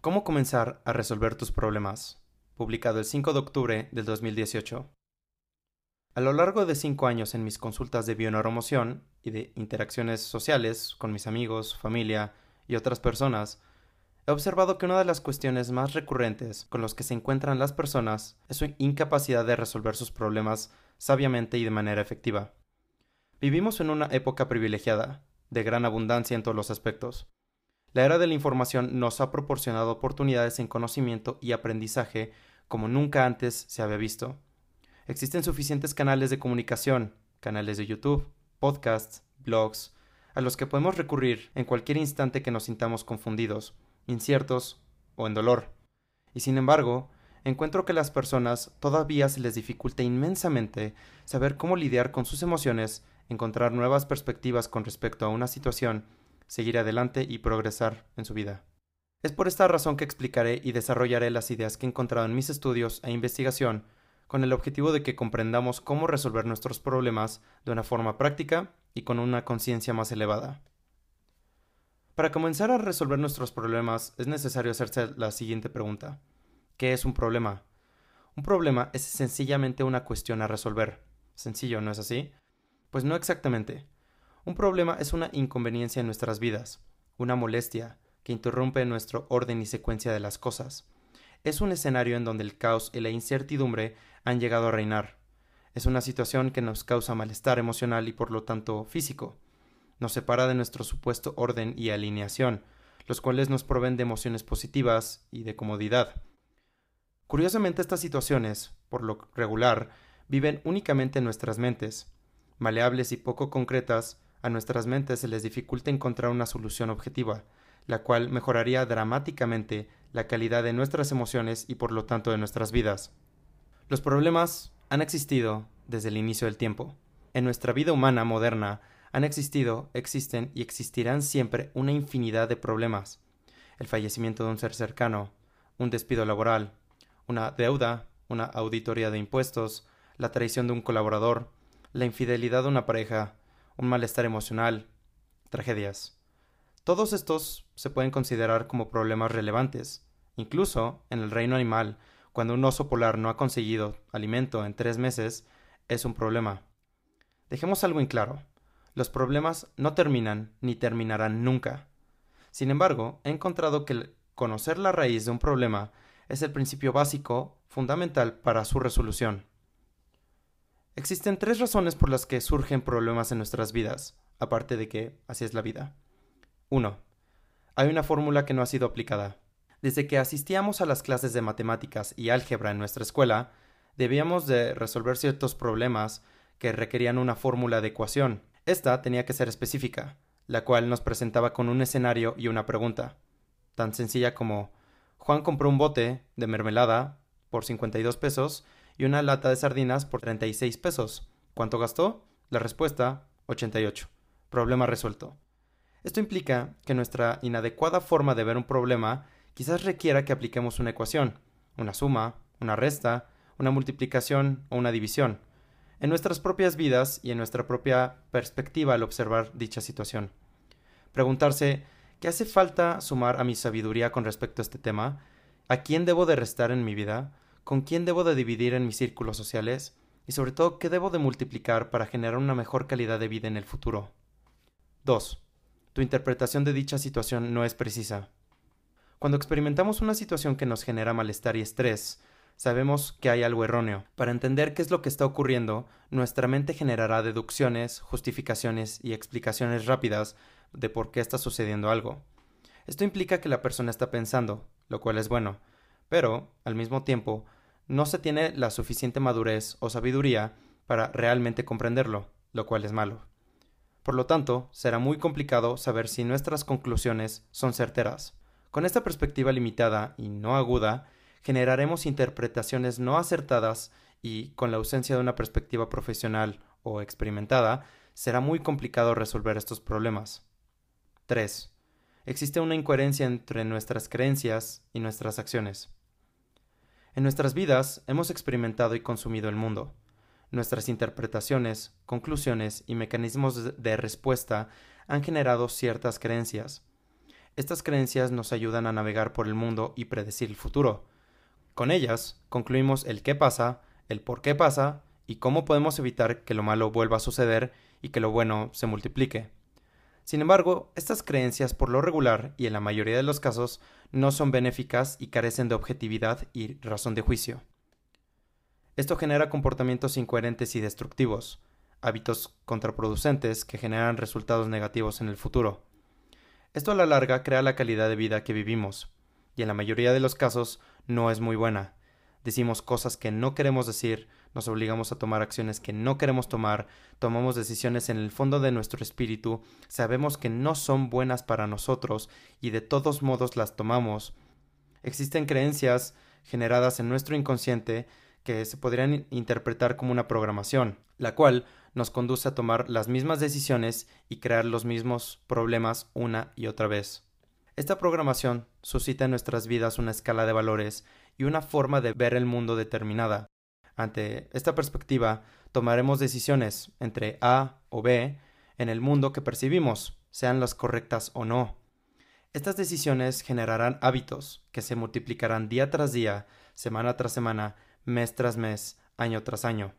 ¿Cómo comenzar a resolver tus problemas? Publicado el 5 de octubre del 2018. A lo largo de cinco años en mis consultas de bioneuromoción y de interacciones sociales con mis amigos, familia y otras personas, he observado que una de las cuestiones más recurrentes con los que se encuentran las personas es su incapacidad de resolver sus problemas sabiamente y de manera efectiva. Vivimos en una época privilegiada, de gran abundancia en todos los aspectos. La era de la información nos ha proporcionado oportunidades en conocimiento y aprendizaje como nunca antes se había visto. Existen suficientes canales de comunicación, canales de YouTube, podcasts, blogs, a los que podemos recurrir en cualquier instante que nos sintamos confundidos, inciertos o en dolor. Y sin embargo, encuentro que a las personas todavía se les dificulta inmensamente saber cómo lidiar con sus emociones, encontrar nuevas perspectivas con respecto a una situación seguir adelante y progresar en su vida. Es por esta razón que explicaré y desarrollaré las ideas que he encontrado en mis estudios e investigación con el objetivo de que comprendamos cómo resolver nuestros problemas de una forma práctica y con una conciencia más elevada. Para comenzar a resolver nuestros problemas es necesario hacerse la siguiente pregunta. ¿Qué es un problema? Un problema es sencillamente una cuestión a resolver. Sencillo, ¿no es así? Pues no exactamente. Un problema es una inconveniencia en nuestras vidas, una molestia que interrumpe nuestro orden y secuencia de las cosas. Es un escenario en donde el caos y la incertidumbre han llegado a reinar. Es una situación que nos causa malestar emocional y por lo tanto físico. Nos separa de nuestro supuesto orden y alineación, los cuales nos proveen de emociones positivas y de comodidad. Curiosamente estas situaciones, por lo regular, viven únicamente en nuestras mentes. Maleables y poco concretas, a nuestras mentes se les dificulta encontrar una solución objetiva, la cual mejoraría dramáticamente la calidad de nuestras emociones y por lo tanto de nuestras vidas. Los problemas han existido desde el inicio del tiempo. En nuestra vida humana moderna han existido, existen y existirán siempre una infinidad de problemas. El fallecimiento de un ser cercano, un despido laboral, una deuda, una auditoría de impuestos, la traición de un colaborador, la infidelidad de una pareja, un malestar emocional, tragedias. Todos estos se pueden considerar como problemas relevantes. Incluso en el reino animal, cuando un oso polar no ha conseguido alimento en tres meses, es un problema. Dejemos algo en claro. Los problemas no terminan ni terminarán nunca. Sin embargo, he encontrado que conocer la raíz de un problema es el principio básico, fundamental para su resolución. Existen tres razones por las que surgen problemas en nuestras vidas, aparte de que así es la vida. 1. Hay una fórmula que no ha sido aplicada. Desde que asistíamos a las clases de matemáticas y álgebra en nuestra escuela, debíamos de resolver ciertos problemas que requerían una fórmula de ecuación. Esta tenía que ser específica, la cual nos presentaba con un escenario y una pregunta, tan sencilla como Juan compró un bote de mermelada por 52 pesos y una lata de sardinas por 36 pesos. ¿Cuánto gastó? La respuesta, 88. Problema resuelto. Esto implica que nuestra inadecuada forma de ver un problema quizás requiera que apliquemos una ecuación, una suma, una resta, una multiplicación o una división, en nuestras propias vidas y en nuestra propia perspectiva al observar dicha situación. Preguntarse, ¿qué hace falta sumar a mi sabiduría con respecto a este tema? ¿A quién debo de restar en mi vida? Con quién debo de dividir en mis círculos sociales y sobre todo qué debo de multiplicar para generar una mejor calidad de vida en el futuro. 2. Tu interpretación de dicha situación no es precisa. Cuando experimentamos una situación que nos genera malestar y estrés, sabemos que hay algo erróneo. Para entender qué es lo que está ocurriendo, nuestra mente generará deducciones, justificaciones y explicaciones rápidas de por qué está sucediendo algo. Esto implica que la persona está pensando, lo cual es bueno, pero, al mismo tiempo, no se tiene la suficiente madurez o sabiduría para realmente comprenderlo, lo cual es malo. Por lo tanto, será muy complicado saber si nuestras conclusiones son certeras. Con esta perspectiva limitada y no aguda, generaremos interpretaciones no acertadas y, con la ausencia de una perspectiva profesional o experimentada, será muy complicado resolver estos problemas. 3. Existe una incoherencia entre nuestras creencias y nuestras acciones. En nuestras vidas hemos experimentado y consumido el mundo. Nuestras interpretaciones, conclusiones y mecanismos de respuesta han generado ciertas creencias. Estas creencias nos ayudan a navegar por el mundo y predecir el futuro. Con ellas concluimos el qué pasa, el por qué pasa y cómo podemos evitar que lo malo vuelva a suceder y que lo bueno se multiplique. Sin embargo, estas creencias por lo regular y en la mayoría de los casos no son benéficas y carecen de objetividad y razón de juicio. Esto genera comportamientos incoherentes y destructivos, hábitos contraproducentes que generan resultados negativos en el futuro. Esto a la larga crea la calidad de vida que vivimos, y en la mayoría de los casos no es muy buena. Decimos cosas que no queremos decir, nos obligamos a tomar acciones que no queremos tomar, tomamos decisiones en el fondo de nuestro espíritu, sabemos que no son buenas para nosotros y de todos modos las tomamos. Existen creencias generadas en nuestro inconsciente que se podrían interpretar como una programación, la cual nos conduce a tomar las mismas decisiones y crear los mismos problemas una y otra vez. Esta programación suscita en nuestras vidas una escala de valores y una forma de ver el mundo determinada. Ante esta perspectiva, tomaremos decisiones entre A o B en el mundo que percibimos, sean las correctas o no. Estas decisiones generarán hábitos que se multiplicarán día tras día, semana tras semana, mes tras mes, año tras año.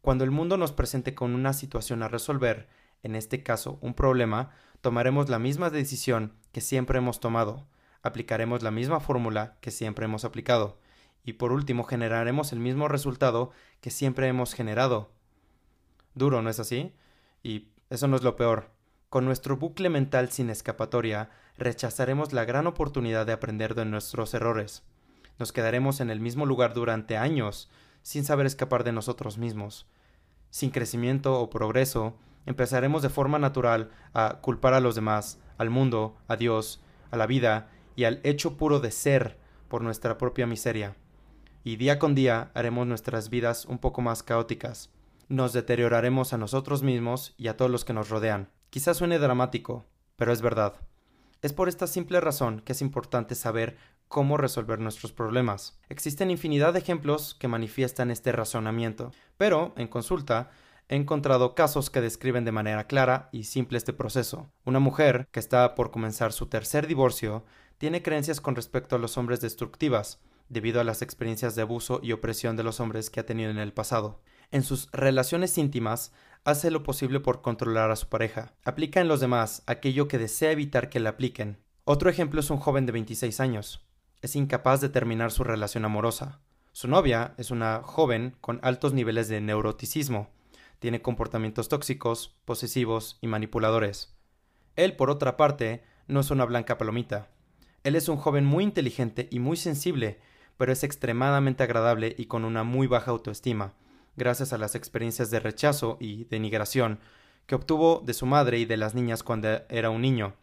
Cuando el mundo nos presente con una situación a resolver, en este caso un problema, tomaremos la misma decisión que siempre hemos tomado, aplicaremos la misma fórmula que siempre hemos aplicado, y por último generaremos el mismo resultado que siempre hemos generado. Duro, ¿no es así? Y eso no es lo peor. Con nuestro bucle mental sin escapatoria, rechazaremos la gran oportunidad de aprender de nuestros errores. Nos quedaremos en el mismo lugar durante años, sin saber escapar de nosotros mismos sin crecimiento o progreso, empezaremos de forma natural a culpar a los demás, al mundo, a Dios, a la vida y al hecho puro de ser por nuestra propia miseria. Y día con día haremos nuestras vidas un poco más caóticas. Nos deterioraremos a nosotros mismos y a todos los que nos rodean. Quizás suene dramático, pero es verdad. Es por esta simple razón que es importante saber cómo resolver nuestros problemas. Existen infinidad de ejemplos que manifiestan este razonamiento, pero, en consulta, he encontrado casos que describen de manera clara y simple este proceso. Una mujer que está por comenzar su tercer divorcio tiene creencias con respecto a los hombres destructivas, debido a las experiencias de abuso y opresión de los hombres que ha tenido en el pasado. En sus relaciones íntimas, hace lo posible por controlar a su pareja. Aplica en los demás aquello que desea evitar que le apliquen. Otro ejemplo es un joven de 26 años es incapaz de terminar su relación amorosa. Su novia es una joven con altos niveles de neuroticismo. Tiene comportamientos tóxicos, posesivos y manipuladores. Él, por otra parte, no es una blanca palomita. Él es un joven muy inteligente y muy sensible, pero es extremadamente agradable y con una muy baja autoestima, gracias a las experiencias de rechazo y denigración que obtuvo de su madre y de las niñas cuando era un niño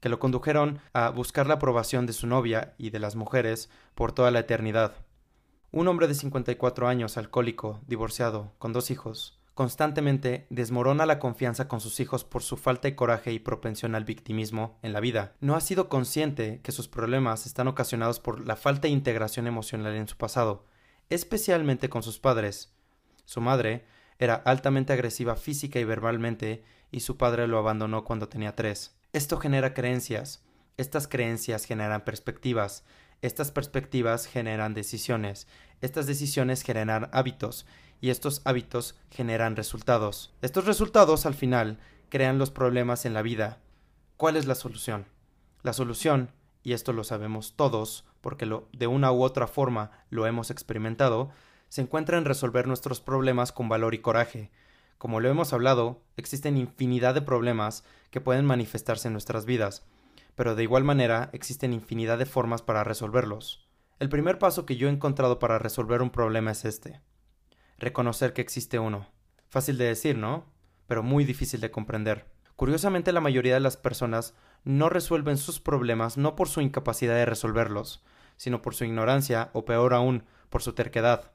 que lo condujeron a buscar la aprobación de su novia y de las mujeres por toda la eternidad. Un hombre de 54 años, alcohólico, divorciado, con dos hijos, constantemente desmorona la confianza con sus hijos por su falta de coraje y propensión al victimismo en la vida. No ha sido consciente que sus problemas están ocasionados por la falta de integración emocional en su pasado, especialmente con sus padres. Su madre era altamente agresiva física y verbalmente, y su padre lo abandonó cuando tenía tres. Esto genera creencias, estas creencias generan perspectivas, estas perspectivas generan decisiones, estas decisiones generan hábitos, y estos hábitos generan resultados. Estos resultados al final crean los problemas en la vida. ¿Cuál es la solución? La solución, y esto lo sabemos todos, porque de una u otra forma lo hemos experimentado, se encuentra en resolver nuestros problemas con valor y coraje, como lo hemos hablado, existen infinidad de problemas que pueden manifestarse en nuestras vidas, pero de igual manera existen infinidad de formas para resolverlos. El primer paso que yo he encontrado para resolver un problema es este. Reconocer que existe uno. Fácil de decir, ¿no? Pero muy difícil de comprender. Curiosamente la mayoría de las personas no resuelven sus problemas no por su incapacidad de resolverlos, sino por su ignorancia o peor aún, por su terquedad.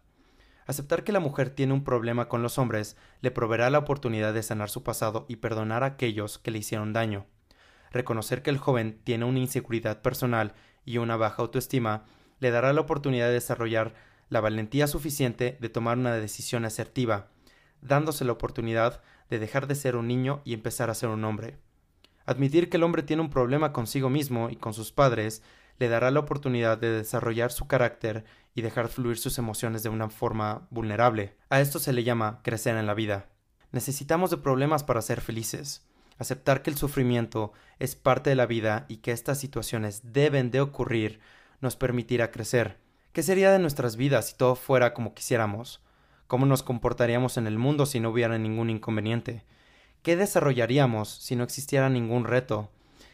Aceptar que la mujer tiene un problema con los hombres le proveerá la oportunidad de sanar su pasado y perdonar a aquellos que le hicieron daño. Reconocer que el joven tiene una inseguridad personal y una baja autoestima le dará la oportunidad de desarrollar la valentía suficiente de tomar una decisión asertiva, dándose la oportunidad de dejar de ser un niño y empezar a ser un hombre. Admitir que el hombre tiene un problema consigo mismo y con sus padres le dará la oportunidad de desarrollar su carácter y dejar fluir sus emociones de una forma vulnerable. A esto se le llama crecer en la vida. Necesitamos de problemas para ser felices. Aceptar que el sufrimiento es parte de la vida y que estas situaciones deben de ocurrir nos permitirá crecer. ¿Qué sería de nuestras vidas si todo fuera como quisiéramos? ¿Cómo nos comportaríamos en el mundo si no hubiera ningún inconveniente? ¿Qué desarrollaríamos si no existiera ningún reto?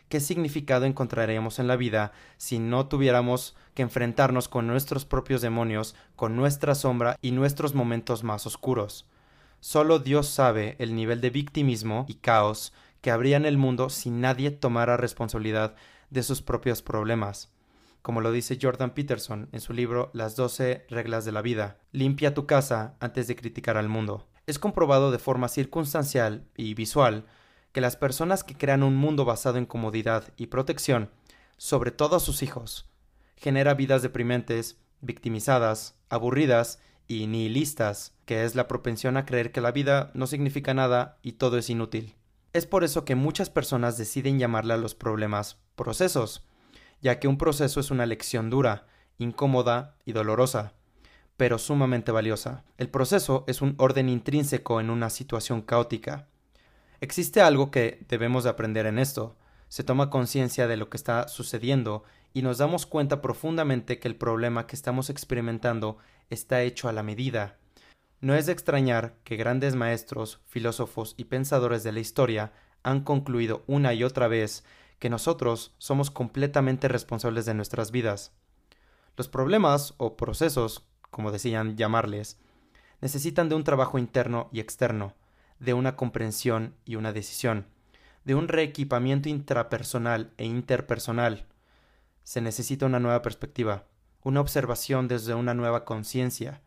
¿Qué significado encontraríamos en la vida si no tuviéramos que enfrentarnos con nuestros propios demonios, con nuestra sombra y nuestros momentos más oscuros? Solo Dios sabe el nivel de victimismo y caos que habría en el mundo si nadie tomara responsabilidad de sus propios problemas. Como lo dice Jordan Peterson en su libro Las doce reglas de la vida, limpia tu casa antes de criticar al mundo. Es comprobado de forma circunstancial y visual que las personas que crean un mundo basado en comodidad y protección, sobre todo a sus hijos, genera vidas deprimentes, victimizadas, aburridas y nihilistas, que es la propensión a creer que la vida no significa nada y todo es inútil. Es por eso que muchas personas deciden llamarle a los problemas procesos, ya que un proceso es una lección dura, incómoda y dolorosa, pero sumamente valiosa. El proceso es un orden intrínseco en una situación caótica, Existe algo que debemos de aprender en esto. Se toma conciencia de lo que está sucediendo y nos damos cuenta profundamente que el problema que estamos experimentando está hecho a la medida. No es de extrañar que grandes maestros, filósofos y pensadores de la historia han concluido una y otra vez que nosotros somos completamente responsables de nuestras vidas. Los problemas o procesos, como decían llamarles, necesitan de un trabajo interno y externo de una comprensión y una decisión, de un reequipamiento intrapersonal e interpersonal. Se necesita una nueva perspectiva, una observación desde una nueva conciencia.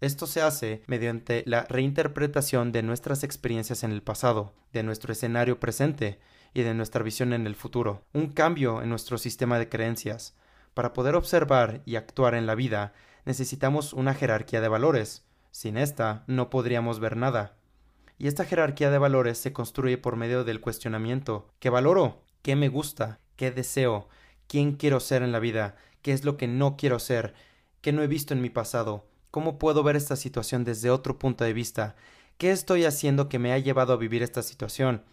Esto se hace mediante la reinterpretación de nuestras experiencias en el pasado, de nuestro escenario presente y de nuestra visión en el futuro, un cambio en nuestro sistema de creencias. Para poder observar y actuar en la vida necesitamos una jerarquía de valores. Sin esta no podríamos ver nada. Y esta jerarquía de valores se construye por medio del cuestionamiento. ¿Qué valoro? ¿Qué me gusta? ¿Qué deseo? ¿Quién quiero ser en la vida? ¿Qué es lo que no quiero ser? ¿Qué no he visto en mi pasado? ¿Cómo puedo ver esta situación desde otro punto de vista? ¿Qué estoy haciendo que me ha llevado a vivir esta situación?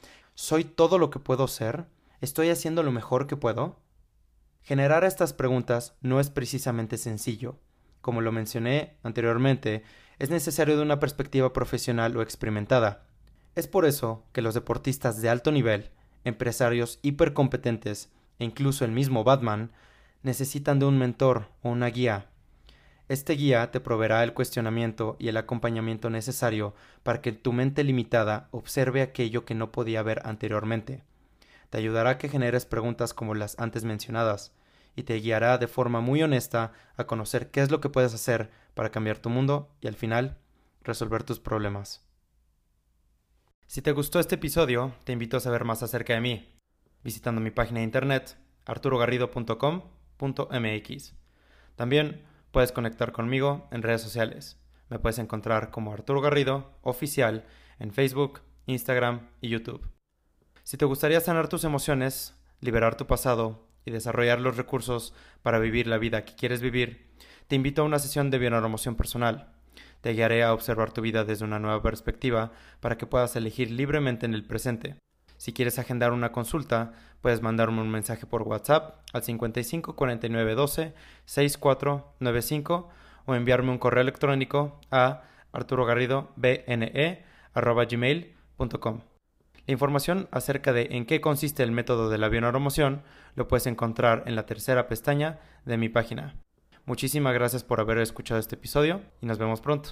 ¿Soy todo lo que puedo ser? ¿Estoy haciendo lo mejor que puedo? Generar estas preguntas no es precisamente sencillo. Como lo mencioné anteriormente, es necesario de una perspectiva profesional o experimentada. Es por eso que los deportistas de alto nivel, empresarios hipercompetentes e incluso el mismo Batman necesitan de un mentor o una guía. Este guía te proveerá el cuestionamiento y el acompañamiento necesario para que tu mente limitada observe aquello que no podía ver anteriormente. Te ayudará a que generes preguntas como las antes mencionadas, y te guiará de forma muy honesta a conocer qué es lo que puedes hacer para cambiar tu mundo y al final resolver tus problemas. Si te gustó este episodio, te invito a saber más acerca de mí, visitando mi página de internet arturogarrido.com.mx. También puedes conectar conmigo en redes sociales. Me puedes encontrar como Arturo Garrido Oficial en Facebook, Instagram y YouTube. Si te gustaría sanar tus emociones, liberar tu pasado y desarrollar los recursos para vivir la vida que quieres vivir, te invito a una sesión de bioneuromoción personal. Te guiaré a observar tu vida desde una nueva perspectiva para que puedas elegir libremente en el presente. Si quieres agendar una consulta, puedes mandarme un mensaje por WhatsApp al 55 49 12 64 95 o enviarme un correo electrónico a arturogarridobne.gmail.com. La información acerca de en qué consiste el método de la bioneuromoción lo puedes encontrar en la tercera pestaña de mi página. Muchísimas gracias por haber escuchado este episodio y nos vemos pronto.